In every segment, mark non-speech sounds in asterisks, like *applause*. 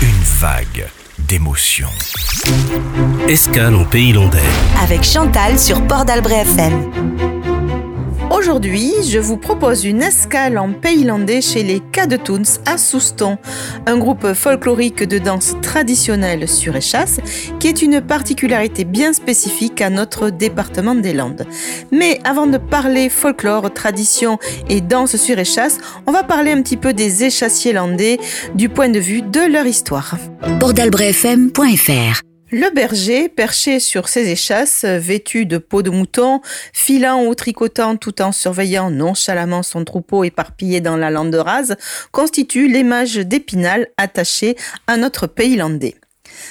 Une vague d'émotions. Escale en pays landais. Avec Chantal sur Port d'Albret FM. Aujourd'hui, je vous propose une escale en pays landais chez les Cadetoons à Souston, un groupe folklorique de danse traditionnelle sur échasse qui est une particularité bien spécifique à notre département des Landes. Mais avant de parler folklore, tradition et danse sur échasse, on va parler un petit peu des échassiers landais du point de vue de leur histoire. Le berger, perché sur ses échasses, vêtu de peau de mouton, filant ou tricotant tout en surveillant nonchalamment son troupeau éparpillé dans la lande rase, constitue l'image d'Épinal attachée à notre pays landais.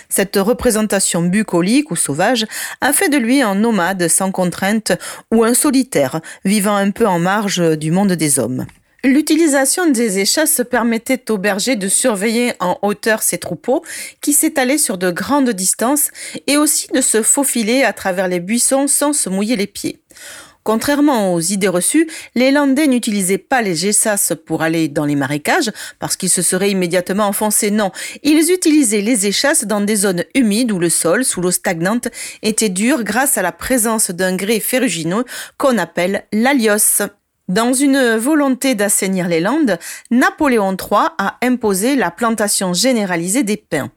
Cette représentation bucolique ou sauvage a fait de lui un nomade sans contrainte ou un solitaire, vivant un peu en marge du monde des hommes. L'utilisation des échasses permettait aux bergers de surveiller en hauteur ses troupeaux qui s'étalaient sur de grandes distances et aussi de se faufiler à travers les buissons sans se mouiller les pieds. Contrairement aux idées reçues, les Landais n'utilisaient pas les gessasses pour aller dans les marécages parce qu'ils se seraient immédiatement enfoncés. Non, ils utilisaient les échasses dans des zones humides où le sol, sous l'eau stagnante, était dur grâce à la présence d'un grès ferrugineux qu'on appelle l'alios. Dans une volonté d'assainir les Landes, Napoléon III a imposé la plantation généralisée des pins.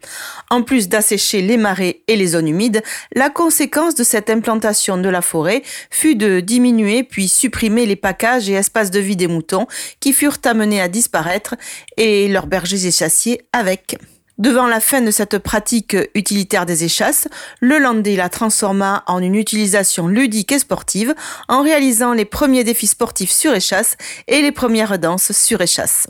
En plus d'assécher les marais et les zones humides, la conséquence de cette implantation de la forêt fut de diminuer puis supprimer les packages et espaces de vie des moutons qui furent amenés à disparaître et leurs bergers et chassiers avec. Devant la fin de cette pratique utilitaire des échasses, le Landais la transforma en une utilisation ludique et sportive en réalisant les premiers défis sportifs sur échasse et les premières danses sur échasse.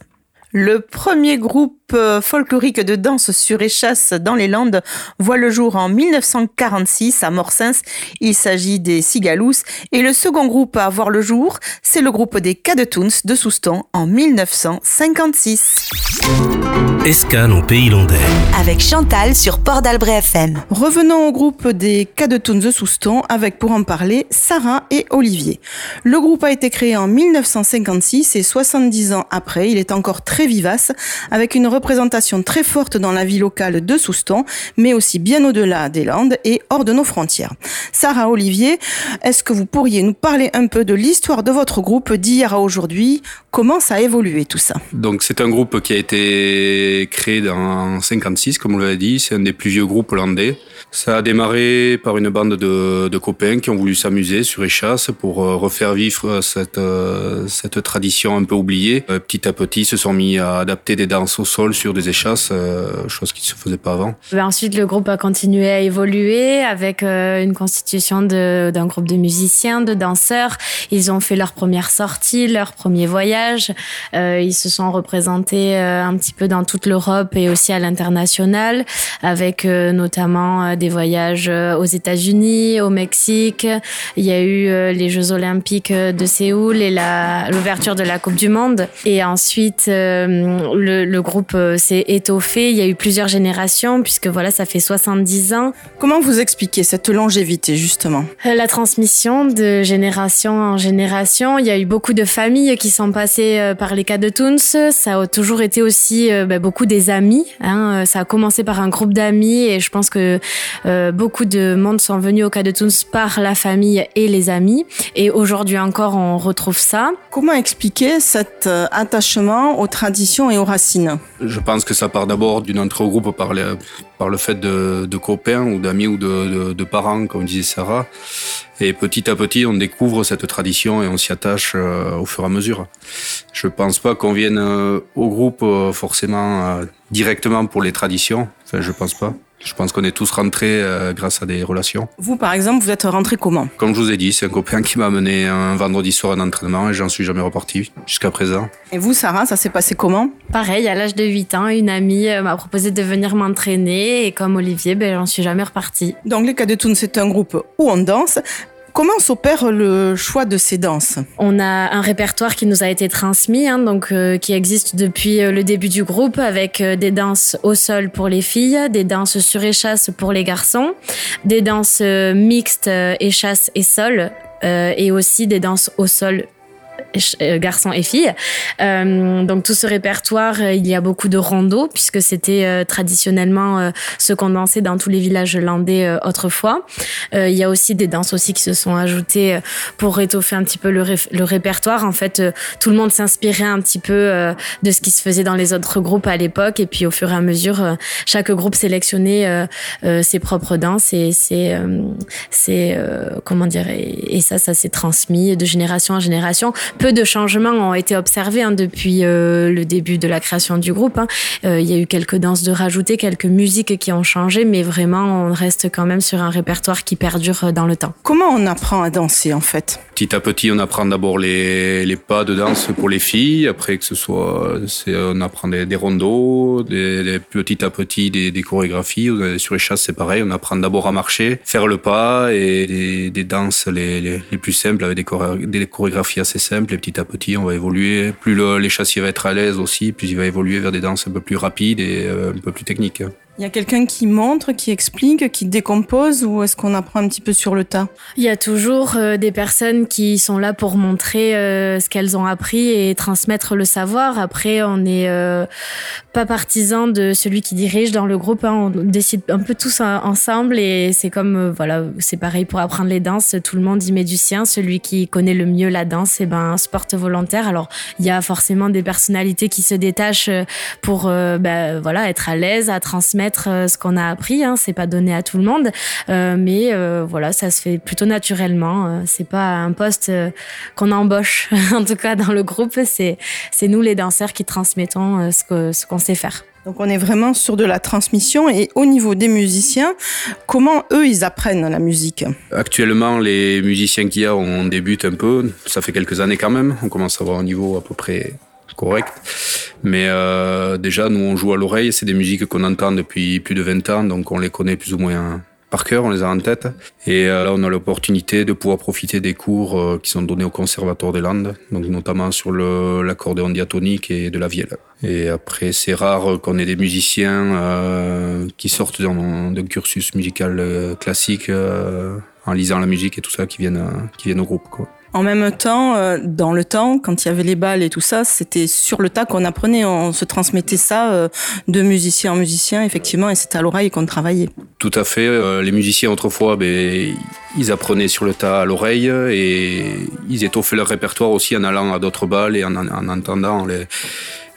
Le premier groupe euh, folklorique de danse sur échasse dans les Landes voit le jour en 1946 à Morsens. Il s'agit des Cigalous. Et le second groupe à voir le jour, c'est le groupe des Cadetoons de Souston en 1956. Escale en pays landais. Avec Chantal sur Port d'Albret FM. Revenons au groupe des Cadetoons de Souston avec pour en parler Sarah et Olivier. Le groupe a été créé en 1956 et 70 ans après, il est encore très vivace avec une représentation très forte dans la vie locale de Souston, mais aussi bien au-delà des Landes et hors de nos frontières. Sarah Olivier, est-ce que vous pourriez nous parler un peu de l'histoire de votre groupe d'hier à aujourd'hui? Comment ça a évolué tout ça? Donc c'est un groupe qui a été créé en 56, comme on l'avait dit. C'est un des plus vieux groupes hollandais. Ça a démarré par une bande de, de copains qui ont voulu s'amuser sur échasse pour euh, refaire vivre cette, euh, cette tradition un peu oubliée. Euh, petit à petit, ils se sont mis à adapter des danses au sol sur des échasses, chose qui ne se faisait pas avant. Ben ensuite, le groupe a continué à évoluer avec une constitution d'un groupe de musiciens, de danseurs. Ils ont fait leur première sortie, leur premier voyage. ils se sont représentés un petit peu dans toute l'Europe et aussi à l'international, avec notamment des voyages euh, aux États-Unis, au Mexique. Il y a eu euh, les Jeux Olympiques de Séoul et l'ouverture de la Coupe du Monde. Et ensuite, euh, le, le groupe s'est étoffé. Il y a eu plusieurs générations puisque voilà, ça fait 70 ans. Comment vous expliquez cette longévité justement? La transmission de génération en génération. Il y a eu beaucoup de familles qui sont passées par les cas de Toons. Ça a toujours été aussi ben, beaucoup des amis. Hein. Ça a commencé par un groupe d'amis et je pense que euh, beaucoup de monde sont venus au cas de Toons par la famille et les amis. Et aujourd'hui encore, on retrouve ça. Comment expliquer cet euh, attachement aux traditions et aux racines? Je pense que ça part d'abord d'une entrée au groupe par, par le fait de, copains ou d'amis ou de, parents, comme disait Sarah. Et petit à petit, on découvre cette tradition et on s'y attache euh, au fur et à mesure. Je pense pas qu'on vienne au groupe forcément directement pour les traditions. Enfin, je pense pas. Je pense qu'on est tous rentrés euh, grâce à des relations. Vous, par exemple, vous êtes rentré comment? Comme je vous ai dit, c'est un copain qui m'a amené un vendredi soir un entraînement et j'en suis jamais reparti jusqu'à présent. Et vous, Sarah, ça s'est passé comment? Pareil, à l'âge de 8 ans, une amie euh, m'a proposé de venir m'entraîner et comme Olivier, ben, j'en suis jamais reparti. Donc les Cadetoons, c'est un groupe où on danse. Comment s'opère le choix de ces danses On a un répertoire qui nous a été transmis, hein, donc euh, qui existe depuis euh, le début du groupe, avec euh, des danses au sol pour les filles, des danses sur échasse pour les garçons, des danses mixtes échasse et sol, et aussi des danses au sol garçons et filles. donc tout ce répertoire, il y a beaucoup de rondeaux puisque c'était traditionnellement ce qu'on dansait dans tous les villages landais autrefois. il y a aussi des danses aussi qui se sont ajoutées pour étoffer un petit peu le, répertoire. En fait, tout le monde s'inspirait un petit peu de ce qui se faisait dans les autres groupes à l'époque et puis au fur et à mesure, chaque groupe sélectionnait ses propres danses et c'est c'est comment dire et, ça ça s'est transmis de génération en génération peu de changements ont été observés hein, depuis euh, le début de la création du groupe hein. euh, il y a eu quelques danses de rajouter quelques musiques qui ont changé mais vraiment on reste quand même sur un répertoire qui perdure dans le temps. Comment on apprend à danser en fait? Petit à petit on apprend d'abord les, les pas de danse pour les filles. Après que ce soit on apprend des, des rondeaux des, des, petit à petit des, des chorégraphies. Sur les chasses c'est pareil. On apprend d'abord à marcher faire le pas et des, des danses les, les, les, plus simples avec des, choré des, chorégraphies assez simples et petit à petit on va évoluer. Plus le, les chassiers vont être à l'aise aussi plus il va évoluer vers des danses un peu plus rapides et euh, un peu plus techniques il y a quelqu'un qui montre, qui explique, qui décompose ou est-ce qu'on apprend un petit peu sur le tas? Il y a toujours euh, des personnes qui sont là pour montrer euh, ce qu'elles ont appris et transmettre le savoir. Après, on n'est euh, pas partisan de celui qui dirige dans le groupe. Hein. On décide un peu tous ensemble et c'est comme, voilà, c'est pareil pour apprendre les danses. Tout le monde y met du sien. Celui qui connaît le mieux la danse, et eh ben, sport volontaire. Alors, il y a forcément des personnalités qui se détachent pour, ben, voilà, être à l'aise, à transmettre euh, ce qu'on a appris. Hein, c'est pas donné à tout le monde, euh, mais euh, voilà, ça se fait plutôt naturellement. c'est pas un poste qu'on embauche, *laughs* en tout cas dans le groupe. C'est c'est nous les danseurs qui transmettons ce que ce qu'on sait faire. Donc on est vraiment sur de la transmission et au niveau des musiciens, comment eux ils apprennent la musique? Actuellement les musiciens qu'il y a on débute un peu, ça fait quelques années quand même, on commence à avoir un niveau à peu près correct. Mais euh, déjà, nous, on joue à l'oreille. C'est des musiques qu'on entend depuis plus de 20 ans, donc on les connaît plus ou moins par cœur, on les a en tête. Et euh, là, on a l'opportunité de pouvoir profiter des cours euh, qui sont donnés au Conservatoire des Landes, donc notamment sur l'accordéon diatonique et de la vielle. Et après, c'est rare qu'on ait des musiciens euh, qui sortent d'un cursus musical classique en lisant la musique et tout ça, qui viennent, qui viennent au groupe. Quoi. En même temps, euh, dans le temps, quand il y avait les balles et tout ça, c'était sur le tas qu'on apprenait, on se transmettait ça euh, de musicien en musicien, effectivement, et c'était à l'oreille qu'on travaillait. Tout à fait. Euh, les musiciens autrefois, ben, ils apprenaient sur le tas à l'oreille et ils étoffaient leur répertoire aussi en allant à d'autres balles et en, en entendant les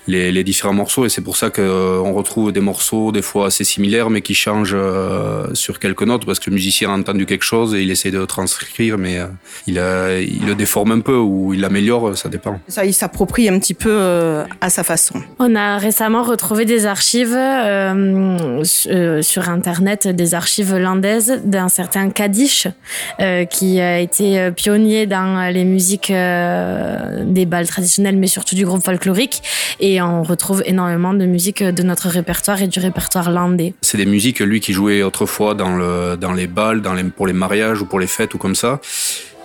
les, les, différents morceaux et c'est pour ça qu'on euh, retrouve des morceaux des fois assez similaires mais qui changent euh, sur quelques notes parce que le musicien a entendu quelque chose et il essaie de le transcrire mais euh, il, a, il le déforme un peu ou il l'améliore, ça dépend. Ça, il s'approprie un petit peu à sa façon. On a récemment retrouvé des archives euh, sur internet, des archives landaises d'un certain Kadish qui a été pionnier dans les musiques des balles traditionnelles mais surtout du groupe folklorique et et on retrouve énormément de musique de notre répertoire et du répertoire landais. C'est des musiques lui qui jouait autrefois dans, le, dans les balles, pour les mariages ou pour les fêtes ou comme ça.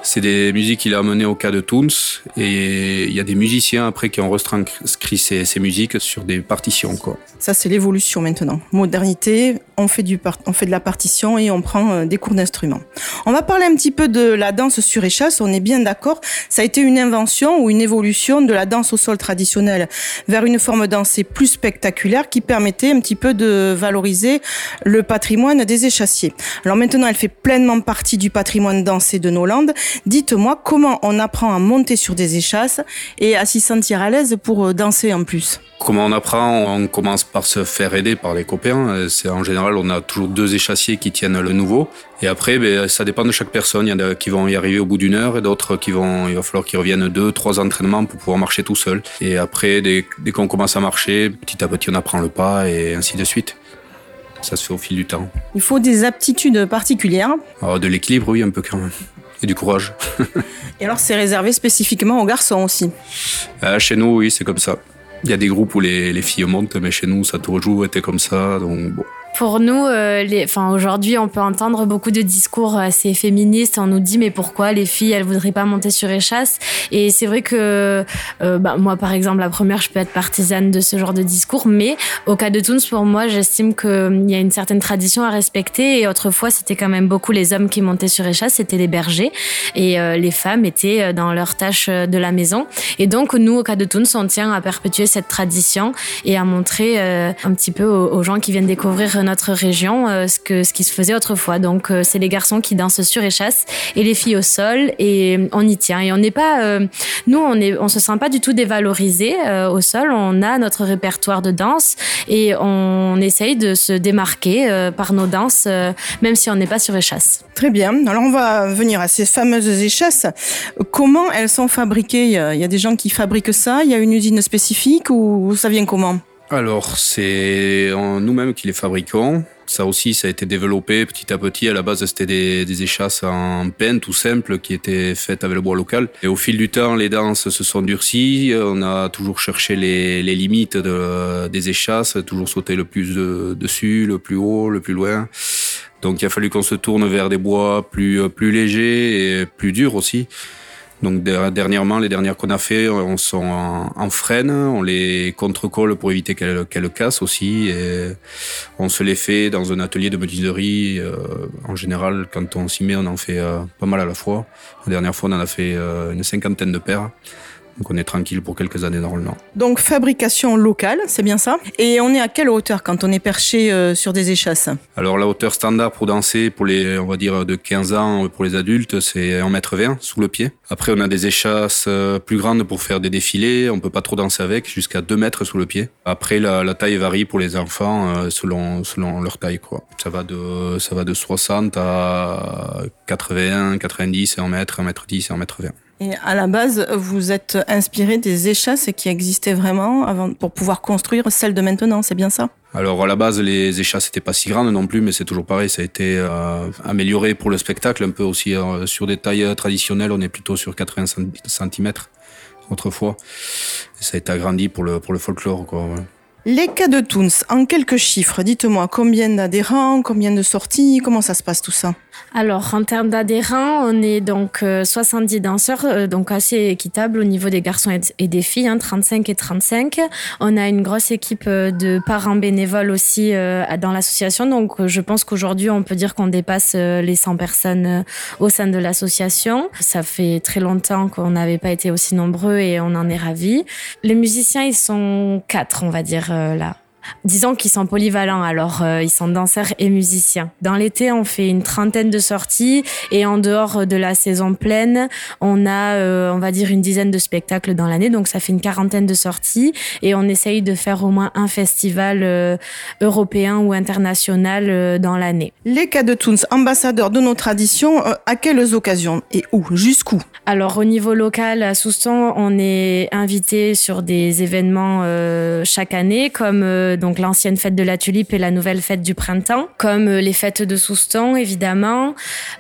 C'est des musiques qu'il a amenées au cas de Toons et il y a des musiciens après qui ont retranscrit ces, ces musiques sur des partitions. Quoi. Ça, c'est l'évolution maintenant. Modernité, on fait, du on fait de la partition et on prend euh, des cours d'instruments. On va parler un petit peu de la danse sur échasse. On est bien d'accord. Ça a été une invention ou une évolution de la danse au sol traditionnelle vers une forme dansée plus spectaculaire qui permettait un petit peu de valoriser le patrimoine des échassiers. Alors maintenant, elle fait pleinement partie du patrimoine dansé de nos Landes Dites-moi comment on apprend à monter sur des échasses et à s'y sentir à l'aise pour euh, danser en plus. Comment on apprend? On commence par se faire aider par les copains. C'est en général, on a toujours deux échassiers qui tiennent le nouveau. Et après, ben, ça dépend de chaque personne. Il y en a qui vont y arriver au bout d'une heure et d'autres qui vont, il va falloir qu'ils reviennent deux, trois entraînements pour pouvoir marcher tout seul. Et après, dès, dès qu'on commence à marcher, petit à petit, on apprend le pas et ainsi de suite. Ça se fait au fil du temps. Il faut des aptitudes particulières. de l'équilibre, oui, un peu quand même et du courage. et alors, c'est réservé spécifiquement aux garçons aussi euh, Chez nous, oui, c'est comme ça. Il y a des groupes où les, les, filles montent, mais chez nous, ça a toujours été comme ça. Donc, bon, Pour nous, euh, les, enfin aujourd'hui, on peut entendre beaucoup de discours assez féministes. On nous dit mais pourquoi les filles, elles voudraient pas monter sur échasse Et c'est vrai que euh, bah, moi, par exemple, la première, je peux être partisane de ce genre de discours, mais au cas de Toons, pour moi, j'estime qu'il y a une certaine tradition à respecter. Et autrefois, c'était quand même beaucoup les hommes qui montaient sur échasse, c'était les bergers, et euh, les femmes étaient dans leurs tâches de la maison. Et donc, nous, au cas de Toons, on tient à perpétuer cette tradition et à montrer un petit peu aux gens qui viennent découvrir notre région euh, ce, que, ce qui se faisait autrefois. Donc, euh, c'est les garçons qui dansent sur échasse et les filles au sol et on y tient. Et on n'est pas, euh, nous, on est, on se sent pas du tout dévalorisé au sol. On a notre répertoire de danse et on essaye de se démarquer par nos danses, même si on n'est pas sur échasse. Très bien. Alors, on va venir à ces fameuses échasses. Comment elles sont fabriquées? Il y a des gens qui fabriquent ça? Il y a une usine spécifique ou ça vient comment? Alors, c'est nous-mêmes qui les fabriquons. Ça aussi, ça a été développé petit à petit. À la base, c'était des, échasses en peine tout simple qui étaient faites avec le bois local. Et au fil du temps, les danses se sont durcies. On a toujours cherché les, limites de, des échasses, toujours sauté le plus de, dessus, le plus haut, le plus loin. Donc, il a fallu qu'on se tourne vers des bois plus, plus légers et plus durs aussi. Donc dernièrement, les dernières qu'on a fait, on sont en, freine, on les contre-colle pour éviter qu'elles qu'elles cassent aussi. Et on se les fait dans un atelier de menuiserie. Euh, en général, quand on s'y met, on en fait euh, pas mal à la fois. La dernière fois, on en a fait euh, une cinquantaine de paires. Donc on est tranquille pour quelques années normalement. Donc fabrication locale, c'est bien ça? Et on est à quelle hauteur quand on est perché euh, sur des échasses? Alors la hauteur standard pour danser pour les on va dire de 15 ans pour les adultes, c'est 1m20 sous le pied. Après on a des échasses euh, plus grandes pour faire des défilés, on peut pas trop danser avec jusqu'à 2 mètres sous le pied. Après la, la taille varie pour les enfants euh, selon selon leur taille quoi. Ça va de ça va de 60 à 81, 90, 1 mètre, 1 mètre 10 et 1 mètre 20. Et à la base, vous êtes inspiré des échasses qui existaient vraiment avant, pour pouvoir construire celles de maintenant, c'est bien ça? Alors à la base, les échasses n'étaient pas si grandes non plus, mais c'est toujours pareil, ça a été euh, amélioré pour le spectacle, un peu aussi euh, sur des tailles traditionnelles, on est plutôt sur 80 cm autrefois. Ça a été agrandi pour le, pour le folklore. Quoi. Les cas de Toons, en quelques chiffres, dites-moi combien d'adhérents, combien de sorties, comment ça se passe tout ça? Alors en termes d'adhérents, on est donc 70 euh, danseurs, euh, donc assez équitable au niveau des garçons et des filles, hein, 35 et 35. On a une grosse équipe euh, de parents bénévoles aussi dans l'association, donc je pense qu'aujourd'hui on peut dire qu'on dépasse les 100 personnes au sein de l'association. Ça fait très longtemps qu'on n'avait pas été aussi nombreux et on en est ravis. Les musiciens, ils sont quatre, on va dire là. Disons qu'ils sont polyvalents, alors euh, ils sont danseurs et musiciens. Dans l'été, on fait une trentaine de sorties et en dehors de la saison pleine, on a, euh, on va dire, une dizaine de spectacles dans l'année, donc ça fait une quarantaine de sorties et on essaye de faire au moins un festival euh, européen ou international euh, dans l'année. Les cas de Toons, ambassadeurs de nos traditions, euh, à quelles occasions et où? Jusqu'où? Alors au niveau local, à Souston, on est invité sur des événements euh, chaque année, comme donc l'ancienne fête de la tulipe et la nouvelle fête du printemps, comme les fêtes de Souston évidemment,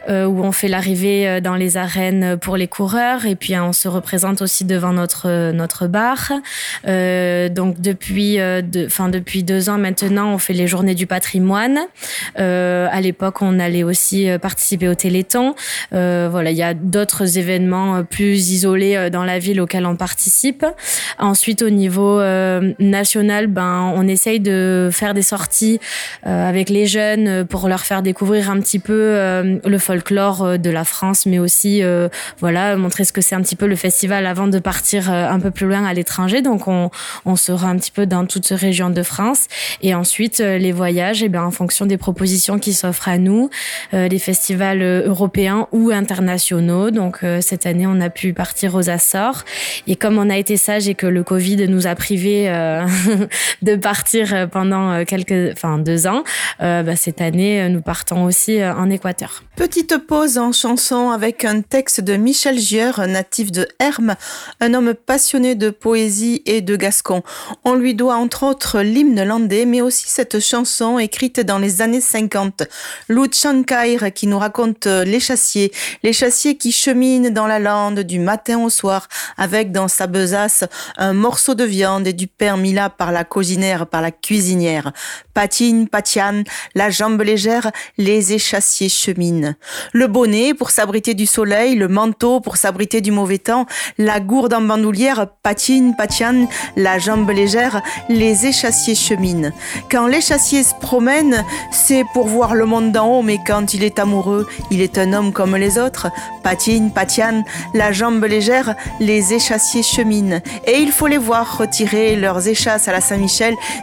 euh, où on fait l'arrivée dans les arènes pour les coureurs et puis on se représente aussi devant notre notre bar. Euh, donc depuis euh, de, fin depuis deux ans maintenant, on fait les journées du patrimoine. Euh, à l'époque, on allait aussi participer au Téléthon. Euh, voilà, il y a d'autres événements plus isolés dans la ville auxquels on participe. Ensuite, au niveau national, ben on essaye de faire des sorties euh, avec les jeunes pour leur faire découvrir un petit peu euh, le folklore de la France, mais aussi euh, voilà montrer ce que c'est un petit peu le festival avant de partir un peu plus loin à l'étranger. Donc on, on sera un petit peu dans toute région de France et ensuite les voyages, et eh bien en fonction des propositions qui s'offrent à nous, les festivals européens ou internationaux. Donc cette année on a pu partir aux Açores et comme on a été sage et que le Covid nous a privé *laughs* de partir euh, pendant euh, quelques, enfin deux ans. Euh, bah, cette année, nous partons aussi en Équateur. Petite pause en chanson avec un texte de Michel Gieur, natif de Hermes, un homme passionné de poésie et de gascon. On lui doit entre autres l'hymne landais, mais aussi cette chanson écrite dans les années 50. Lou Chankair qui nous raconte les chassiers, les chassiers qui cheminent dans la lande du matin au soir avec dans sa besace un morceau de viande et du pain mis là par la coginaire, par la cuisinière. Patine, patiane, la jambe légère, les échassiers cheminent. Le bonnet pour s'abriter du soleil, le manteau pour s'abriter du mauvais temps, la gourde en bandoulière, patine, patiane, la jambe légère, les échassiers cheminent. Quand l'échassier se promène, c'est pour voir le monde d'en haut, mais quand il est amoureux, il est un homme comme les autres. Patine, patiane, la jambe légère, les échassiers cheminent. Et il faut les voir retirer leurs échasses à la Saint-Michel,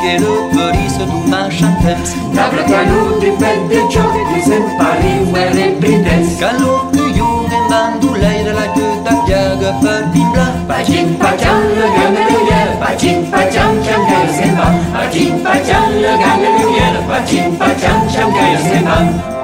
nunchiole, le lève ou le cigaille canta au pic. Després quan l'Urlan fussellera vinga la nuit que en camí. Cusa i casa, cusineire, l'uga son musete pa. Pacin, pacan, la gana de llera, pacin, pacan, xancaires que en va. Pacin, pacan, la gana de llera, pacin, pacan, xancaires que en va. Lupuna tursu cu s'aprighe le peris d'una chantens. Dabla calut i pet de xoc, que se'n pari uere britens. Calo pigliun en banduleire la gâta piaga per pimbla. Pacin, gana de llera, pacin, pacan, xancaires que en va. Pacin, gana de llera, pacin, pacan, xancaires que en va.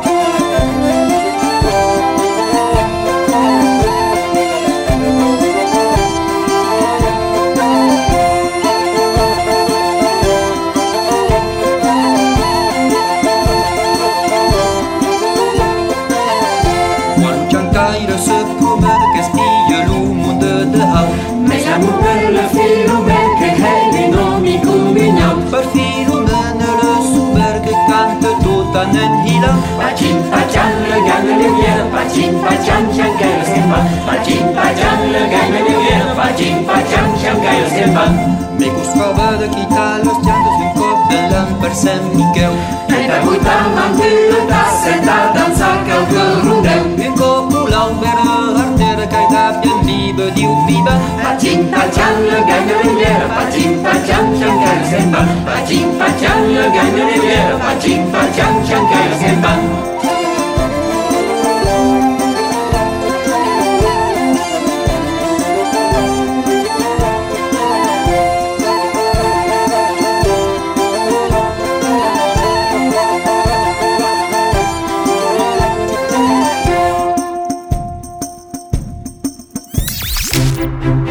San Miguel. Meidän huitaamaan hyllytä sitä dansaa kelkyä rundel. Min kopu laumera arteera käytä pien liibö diut viibä. Patsin patjan le gagne rivière, patsin patjan chan käy sen pan. Patsin patjan le gagne rivière, patsin patjan chan käy sen pan.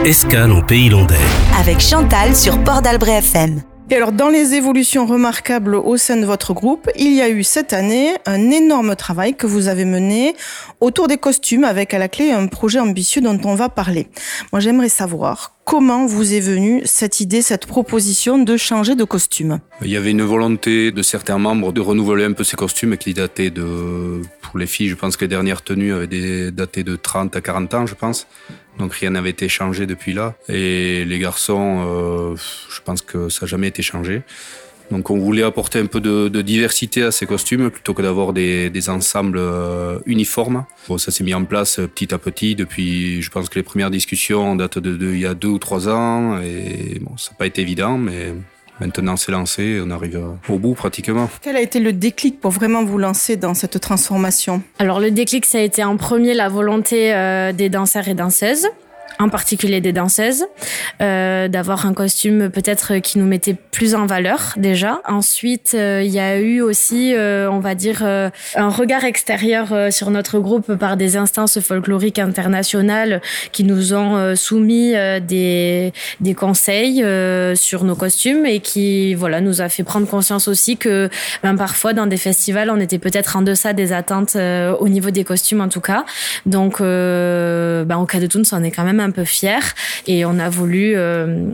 Escale en pays landais. Avec Chantal sur Port d'Albret FM. Et alors, dans les évolutions remarquables au sein de votre groupe, il y a eu cette année un énorme travail que vous avez mené autour des costumes avec à la clé un projet ambitieux dont on va parler. Moi, j'aimerais savoir comment vous est venue cette idée, cette proposition de changer de costume. Il y avait une volonté de certains membres de renouveler un peu ces costumes qui dataient de, pour les filles, je pense que les dernières tenues avaient des, daté de 30 à 40 ans, je pense. Donc rien n'avait été changé depuis là. Et les garçons, euh, je pense que ça n'a jamais été changé. Donc on voulait apporter un peu de, de diversité à ces costumes plutôt que d'avoir des, des ensembles euh, uniformes. Bon, ça s'est mis en place euh, petit à petit depuis, je pense que les premières discussions datent de, de il y a deux ou trois ans. Et bon, ça n'a pas été évident, mais maintenant c'est lancé, on arrive au bout pratiquement. Quel a été le déclic pour vraiment vous lancer dans cette transformation? Alors le déclic, ça a été en premier la volonté euh, des danseurs et danseuses en particulier des danseuses, euh, d'avoir un costume peut-être qui nous mettait plus en valeur déjà. Ensuite, euh, il y a eu aussi, euh, on va dire, euh, un regard extérieur euh, sur notre groupe par des instances folkloriques internationales qui nous ont soumis des, des conseils sur nos costumes et qui voilà nous a fait prendre conscience aussi que ben, parfois dans des festivals on était peut-être en deçà des attentes au niveau des costumes en tout cas. Donc ben, au cas de Toons on est quand même un peu fiers et on a voulu euh,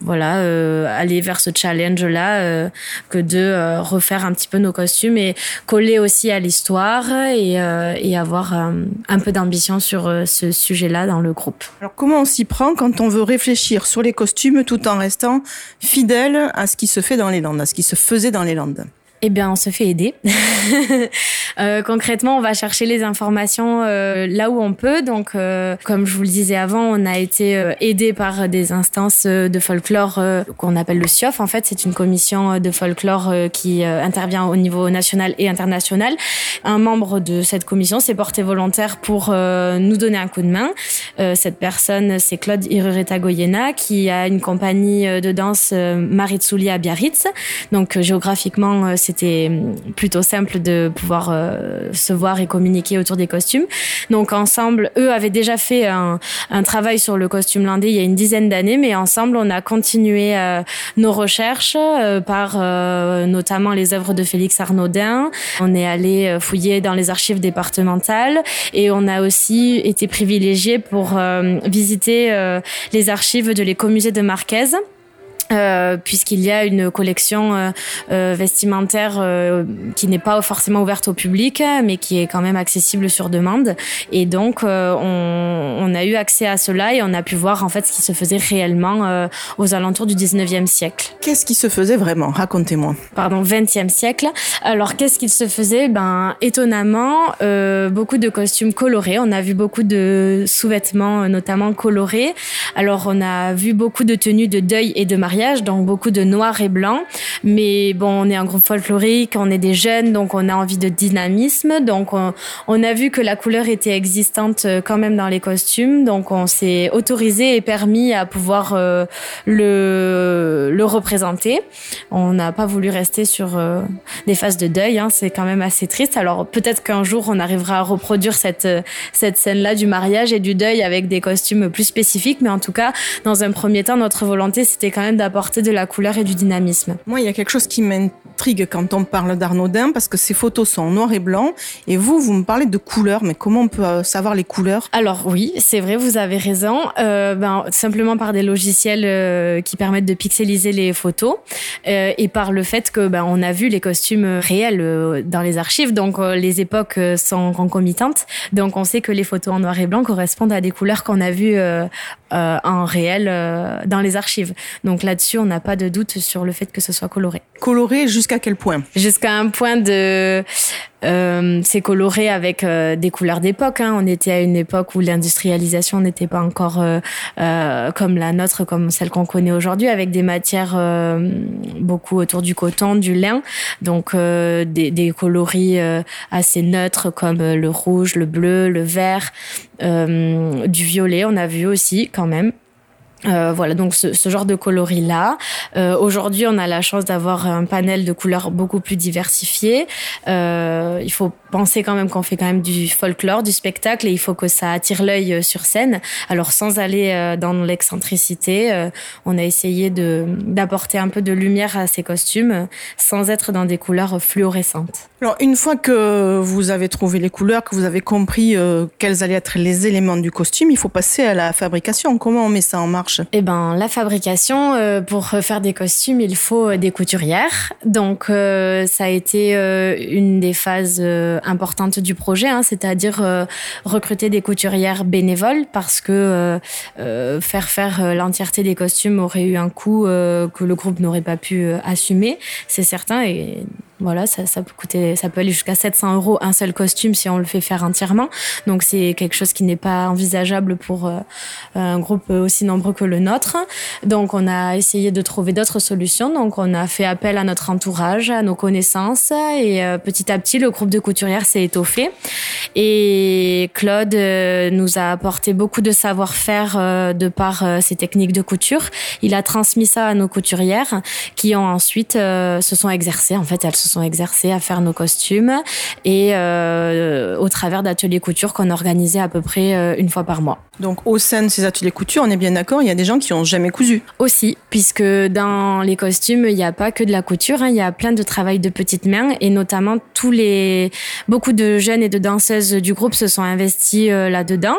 voilà euh, aller vers ce challenge là que de euh, refaire un petit peu nos costumes et coller aussi à l'histoire et, euh, et avoir euh, un peu d'ambition sur euh, ce sujet là dans le groupe. Alors comment on s'y prend quand on veut réfléchir sur les costumes tout en restant fidèle à ce qui se fait dans les Landes, à ce qui se faisait dans les Landes? Eh bien, on se fait aider. *laughs* Euh, concrètement, on va chercher les informations euh, là où on peut. Donc, euh, comme je vous le disais avant, on a été euh, aidé par des instances euh, de folklore euh, qu'on appelle le SIOF. En fait, c'est une commission de folklore qui intervient au niveau national et international. Un membre de cette commission s'est porté volontaire pour nous donner un coup de main. Cette personne, c'est Claude Irureta Goyena, qui a une compagnie de danse Maritsuli à Biarritz. Donc, géographiquement, c'était hum, plutôt simple de pouvoir euh, se voir et communiquer autour des costumes. Donc ensemble, eux avaient déjà fait un, un travail sur le costume landais il y a une dizaine d'années, mais ensemble, on a continué euh, nos recherches euh, par euh, notamment les œuvres de Félix Arnaudin. On est allé euh, fouiller dans les archives départementales et on a aussi été privilégié pour euh, visiter les archives de l'écomusée de Marquez. Euh, puisqu'il y a une collection euh, euh, vestimentaire euh, qui n'est pas forcément ouverte au public, mais qui est quand même accessible sur demande. Et donc, euh, on, on a eu accès à cela et on a pu voir en fait ce qui se faisait réellement euh, aux alentours du 19e siècle. Qu'est-ce qui se faisait vraiment? Racontez-moi. Pardon, 20e siècle. Alors, qu'est-ce qu'il se faisait? Ben, étonnamment, euh, beaucoup de costumes colorés. On a vu beaucoup de sous-vêtements, notamment colorés. Alors, on a vu beaucoup de tenues de deuil et de mariage, donc beaucoup de noir et blanc. Mais bon, on est un groupe folklorique, on est des jeunes, donc on a envie de dynamisme. Donc, on, a vu que la couleur était existante euh, quand même dans les costumes. Donc, on s'est autorisé et permis à pouvoir euh, le, le représenter. On n'a pas voulu rester sur euh, des phases de deuil. Hein, c'est quand même assez triste. Alors, peut-être qu'un jour, on arrivera à reproduire cette, cette scène-là du mariage et du deuil avec des costumes plus spécifiques. Mais en tout cas, dans un premier temps, notre volonté, c'était quand même d'apporter de la couleur et du dynamisme. Moi, il y a quelque chose qui m'intrigue quand on parle d'Arnaudin, parce que ces photos sont en noir et blanc, et vous, vous me parlez de couleurs, mais comment on peut euh, savoir les couleurs? Alors oui, c'est vrai, vous avez raison. Euh, ben, simplement par des logiciels euh, qui permettent de pixeliser les photos euh, et par le fait que ben, on a vu les costumes réels dans les archives, donc les époques sont concomitantes, donc on sait que les photos en noir et blanc correspondent à des couleurs qu'on a vues en réel dans les archives. Donc là-dessus, on n'a pas de doute sur le fait que ce soit coloré. Coloré jusqu'à quel point Jusqu'à un point de... Euh, c'est coloré avec euh, des couleurs d'époque. Hein. On était à une époque où l'industrialisation n'était pas encore euh, euh, comme la nôtre, comme celle qu'on connaît aujourd'hui, avec des matières beaucoup autour du coton, du lin, donc des, coloris assez neutres comme le rouge, le bleu, le vert, du violet. On a vu aussi quand même. Euh, voilà, donc ce, ce genre de coloris-là. Euh, Aujourd'hui, on a la chance d'avoir un panel de couleurs beaucoup plus diversifié. Euh, il faut penser quand même qu'on fait quand même du folklore, du spectacle, et il faut que ça attire l'œil euh, sur scène. Alors, sans aller euh, dans l'excentricité, euh, on a essayé de d'apporter un peu de lumière à ces costumes, sans être dans des couleurs fluorescentes. Alors, une fois que vous avez trouvé les couleurs, que vous avez compris euh, quels allaient être les éléments du costume, il faut passer à la fabrication. Comment on met ça en marche? Eh ben, la fabrication, euh, pour faire des costumes, il faut des couturières. Donc, euh, ça a été une des phases euh, importantes du projet, hein, c'est-à-dire euh, recruter des couturières bénévoles parce que euh, euh, faire faire euh, l'entièreté des costumes aurait eu un coût que le groupe n'aurait pas pu assumer, c'est certain. Et voilà, ça, ça peut coûter, ça peut aller jusqu'à 700 euros un seul costume si on le fait faire entièrement. Donc c'est quelque chose qui n'est pas envisageable pour un groupe aussi nombreux que le nôtre. Donc on a essayé de trouver d'autres solutions. Donc on a fait appel à notre entourage, à nos connaissances et euh, petit à petit le groupe de couturières s'est étoffé. Et Claude euh, nous a apporté beaucoup de savoir-faire euh, de par ses techniques de couture. Il a transmis ça à nos couturières qui ont ensuite se sont exercées. En fait, elles se sont exercées à faire nos costumes et au travers d'ateliers couture qu'on organisait à peu près une fois par mois. Donc, au sein de ces ateliers couture, on est bien d'accord, il y a des gens qui ont jamais cousu. Aussi, puisque dans les costumes, il n'y a pas que de la couture, hein, il y a plein de travail de petites mains et notamment tous les beaucoup de jeunes et de danseuses du groupe se sont investis euh, là-dedans,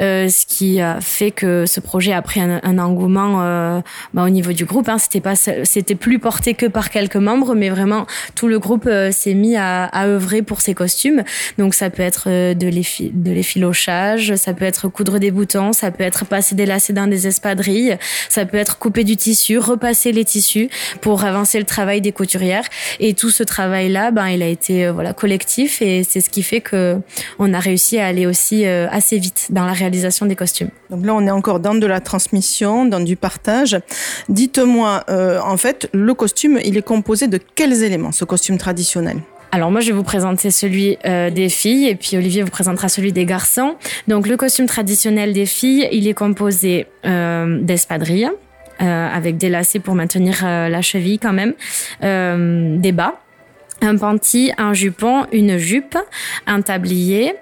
euh, ce qui fait que ce projet a pris un, engouement euh, bah, au niveau du groupe. Hein, c'était pas c'était plus porté que par quelques membres, mais vraiment tout le groupe s'est mis à, œuvrer pour ces costumes. Donc ça peut être de l'effilochage, ça peut être coudre des boutons, ça peut être passer des lacets dans des espadrilles, ça peut être couper du tissu, repasser les tissus pour avancer le travail des couturières. Et tout ce travail-là, ben, il a été euh, voilà collectif et c'est ce qui fait que on a réussi à aller aussi euh, assez vite dans la réalisation des costumes. Donc là, on est encore dans de la transmission, dans du partage. Dites-moi, euh, en fait, le costume, il est composé de quels éléments, ce costume traditionnel? Alors moi, je vais vous présenter celui euh, des filles et puis Olivier vous présentera celui des garçons. Donc le costume traditionnel des filles, il est composé euh, d'espadrilles euh, avec des lacets pour maintenir la cheville quand même, des bas. un panty, un jupon, une jupe, un tablier,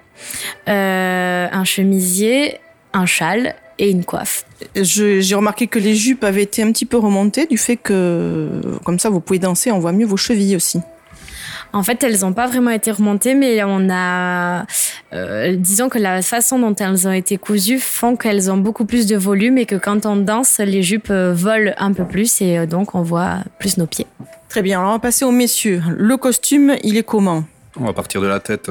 un chemisier, un châle et une coiffe. J'ai remarqué que les jupes avaient été un petit peu remontées du fait que, comme ça, vous pouvez danser, on voit mieux vos chevilles aussi. En fait, elles n'ont pas vraiment été remontées, mais on a, euh, disons que la façon dont elles ont été cousues font qu'elles ont beaucoup plus de volume et que quand on danse, les jupes euh, volent un peu plus et euh, donc on voit plus nos pieds. Très bien, alors on va passer aux messieurs. Le costume, il est comment? On va partir de la tête.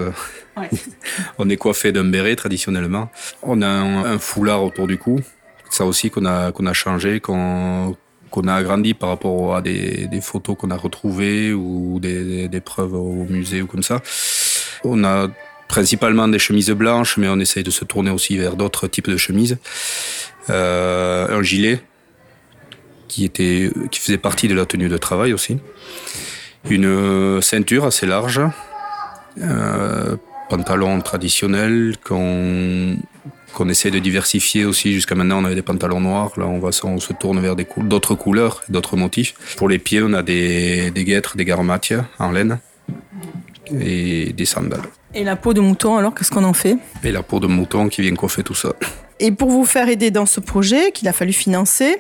*laughs* on est coiffé d'un béret traditionnellement. On a un, un foulard autour du cou. Ça aussi qu'on a, qu'on a changé, qu'on qu'on a agrandi par rapport à des, photos qu'on a retrouvées ou des, preuves au musée ou comme ça. On a principalement des chemises blanches, mais on essaye de se tourner aussi vers d'autres types de chemises. Euh, un gilet qui était qui faisait partie de la tenue de travail aussi. Une ceinture assez large, euh, pantalon traditionnel qu'on qu'on essaie de diversifier aussi. Jusqu'à maintenant, on avait des pantalons noirs. Là, on, va, on se tourne vers des cou- d'autres couleurs, d'autres motifs. Pour les pieds, on a des, des guêtres, des garmatias en laine et des sandales. Et la peau de mouton, alors, qu'est-ce qu'on en fait? Et la peau de mouton qui vient coiffer tout ça. Et pour vous faire aider dans ce projet qu'il a fallu financer,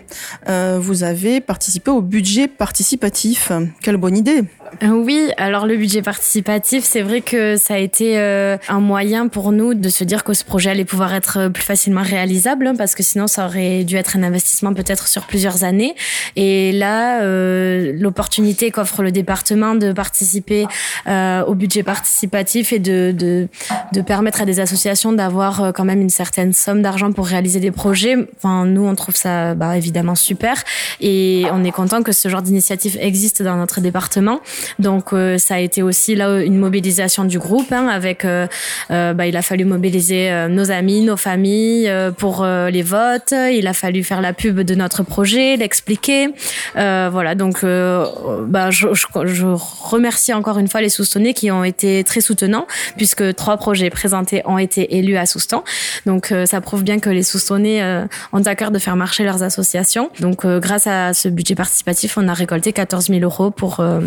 euh, vous avez participé au budget participatif. Quelle bonne idée Oui, alors le budget participatif, c'est vrai que ça a été euh, un moyen pour nous de se dire que ce projet allait pouvoir être euh, plus facilement réalisable, hein, parce que sinon ça aurait dû être un investissement peut-être sur plusieurs années. Et là, euh, l'opportunité qu'offre le département de participer euh, au budget participatif et de, de, de permettre à des associations d'avoir euh, quand même une certaine somme d'argent pour réaliser des projets, enfin, nous on trouve ça bah, évidemment super. Et on est content que ce genre d'initiative existe dans notre département. Donc euh, ça a été aussi là une mobilisation du groupe hein, avec euh, euh, bah, il a fallu mobiliser euh, nos amis, nos familles euh, pour euh, les votes, il a fallu faire la pub de notre projet, l'expliquer. Euh, voilà, donc euh, bah, je, je, je remercie encore une fois les Soustonnais qui ont été très soutenants puisque trois projets présentés ont été élus à Souston. Donc euh, ça prouve bien que les Soustonnais euh, ont à cœur de faire marcher leurs associations. Donc euh, grâce à ce budget participatif, on a récolté 14 000 euros pour euh,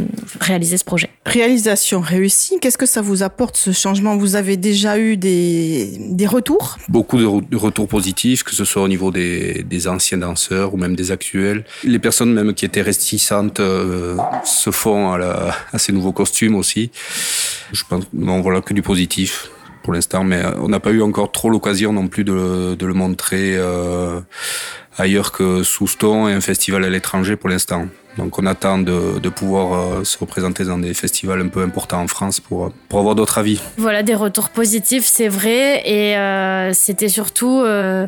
réaliser ce projet. Réalisation réussie, qu'est-ce que ça vous apporte ce changement? Vous avez déjà eu des, des retours? Beaucoup de, re- de retours positifs, que ce soit au niveau des, des anciens danseurs ou même des actuels. Les personnes même qui étaient réticentes euh, se font à, la, à ces nouveaux costumes aussi. Je pense, bon voilà, que du positif pour l'instant, mais euh, on n'a pas eu encore trop l'occasion non plus de, de le montrer euh, ailleurs que Souston et un festival à l'étranger pour l'instant. Donc on attend de, pouvoir euh, se représenter dans des festivals un peu importants en France pour, pour avoir d'autres avis. Voilà, des retours positifs, c'est vrai. Et euh, c'était surtout euh,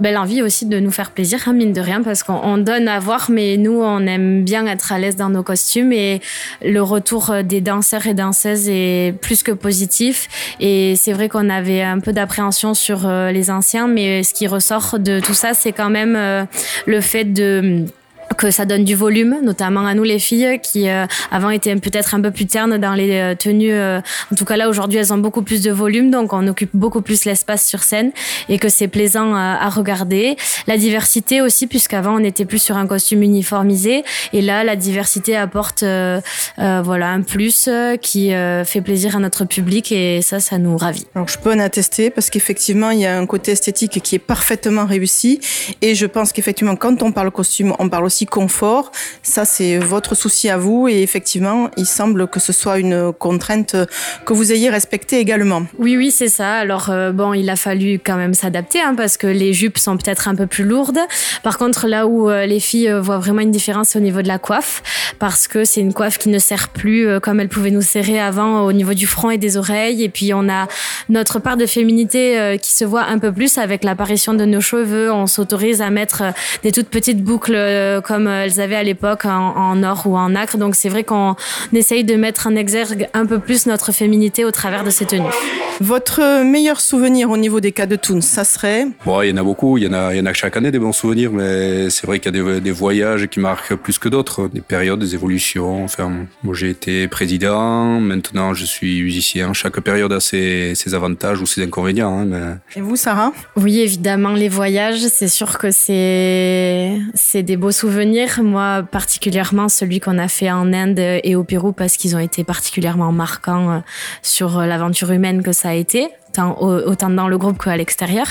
ben, l'envie aussi de nous faire plaisir, hein, mine de rien, parce qu'on on donne à voir, mais nous, on aime bien être à l'aise dans nos costumes. Et le retour des danseurs et danseuses est plus que positif. Et c'est vrai qu'on avait un peu d'appréhension sur euh, les anciens, mais ce qui ressort de tout ça, c'est quand même euh, le fait de que ça donne du volume, notamment à nous les filles qui euh, avant étaient peut-être un peu plus ternes dans les euh, tenues. euh, en tout cas là aujourd'hui elles ont beaucoup plus de volume, donc on occupe beaucoup plus l'espace sur scène et que c'est plaisant à, à regarder. La diversité aussi, puisqu'avant on était plus sur un costume uniformisé et là la diversité apporte euh, euh, voilà un plus euh, qui euh, fait plaisir à notre public et ça ça nous ravit. Alors je peux en attester parce qu'effectivement il y a un côté esthétique qui est parfaitement réussi et je pense qu'effectivement quand on parle costume on parle aussi confort. Ça c'est votre souci à vous et effectivement il semble que ce soit une contrainte que vous ayez respectée également. Oui, oui, c'est ça. Alors, euh, bon, il a fallu quand même s'adapter hein, parce que les jupes sont peut-être un peu plus lourdes. Par contre, là où euh, les filles euh, voient vraiment une différence, c'est au niveau de la coiffe parce que c'est une coiffe qui ne serre plus comme elle pouvait nous serrer avant au niveau du front et des oreilles. Et puis, on a notre part de féminité qui se voit un peu plus avec l'apparition de nos cheveux. On s'autorise à mettre des toutes petites boucles euh, comme euh, elles avaient à l'époque en, en or ou en acre. Donc, c'est vrai qu'on essaye de mettre en exergue un peu plus notre féminité au travers de ces tenues. Votre meilleur souvenir au niveau des cas de Toons, ça serait Bon, il y en a beaucoup, il y en a, il y en a chaque année des bons souvenirs, mais c'est vrai qu'il y a des, des, voyages qui marquent plus que d'autres, des périodes, des évolutions. Enfin, moi j'ai été président, maintenant je suis musicien. Chaque période a ses, ses avantages ou ses inconvénients. Hein, mais... Et vous, Sarah? Oui, évidemment, les voyages, c'est sûr que c'est des beaux souvenirs. Moi, particulièrement celui qu'on a fait en Inde et au Pérou parce qu'ils ont été particulièrement marquants euh, sur l'aventure humaine que ça a été autant dans le groupe qu'à l'extérieur.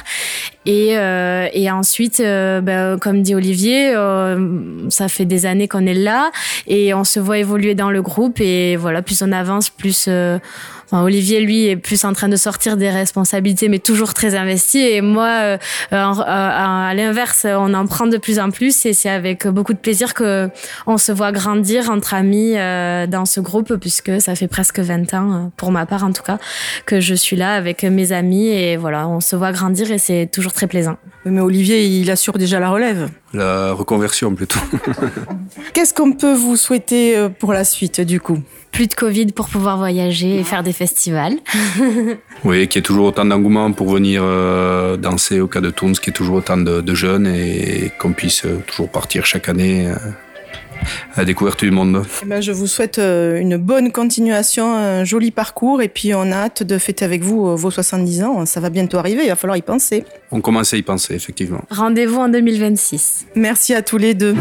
Et, euh, ensuite, euh, ben, comme dit Olivier, ça fait des années qu'on est là et on se voit évoluer dans le groupe. Et voilà, plus on avance, plus Enfin, Olivier, lui, est plus en train de sortir des responsabilités, mais toujours très investi. Et moi, euh, à l'inverse, on en prend de plus en plus. Et c'est avec beaucoup de plaisir que on se voit grandir entre amis euh, dans ce groupe, puisque ça fait presque 20 ans, euh, pour ma part en tout cas, que je suis là avec mes amis. Et voilà, on se voit grandir et c'est toujours très plaisant. Mais Olivier, il assure déjà la relève. La reconversion plutôt. *laughs* Qu'est-ce qu'on peut vous souhaiter pour la suite du coup? Plus de Covid pour pouvoir voyager et faire des festivals. *laughs* oui, qu'il y ait toujours autant d'engouement pour venir euh, danser au cas de Toons, qu'il y ait toujours autant de, de jeunes et qu'on puisse euh, toujours partir chaque année. Euh, à la découverte du monde. Eh ben, je vous souhaite euh, une bonne continuation, un joli parcours et puis on a hâte de fêter avec vous euh, vos 70 ans. Ça va bientôt arriver, il va falloir y penser. On commence à y penser, effectivement. Rendez-vous en 2026. Merci à tous les deux.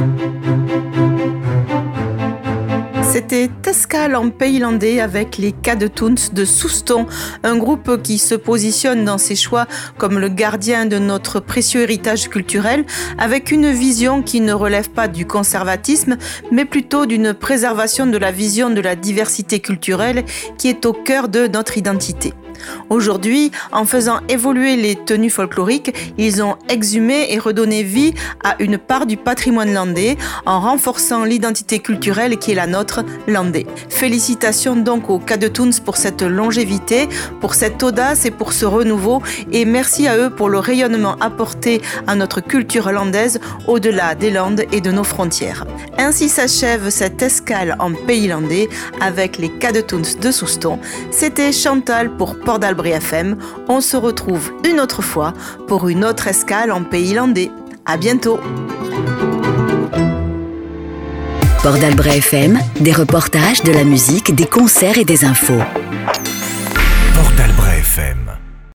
C'était Tescal en paylandais avec les cas de de Souston, un groupe qui se positionne dans ses choix comme le gardien de notre précieux héritage culturel, avec une vision qui ne relève pas du conservatisme, mais plutôt d'une préservation de la vision de la diversité culturelle qui est au cœur de notre identité. Aujourd'hui, en faisant évoluer les tenues folkloriques, ils ont exhumé et redonné vie à une part du patrimoine landais en renforçant l'identité culturelle qui est la nôtre, landais. Félicitations donc aux Cadetoons pour cette longévité, pour cette audace et pour ce renouveau et merci à eux pour le rayonnement apporté à notre culture landaise au-delà des Landes et de nos frontières. Ainsi s'achève cette escale en pays landais avec les Cadetoons de Souston. C'était Chantal pour Port territoire FM. On se retrouve une autre fois pour une autre escale en pays landais. À bientôt. Port FM, des reportages, de la musique, des concerts et des infos. Port FM.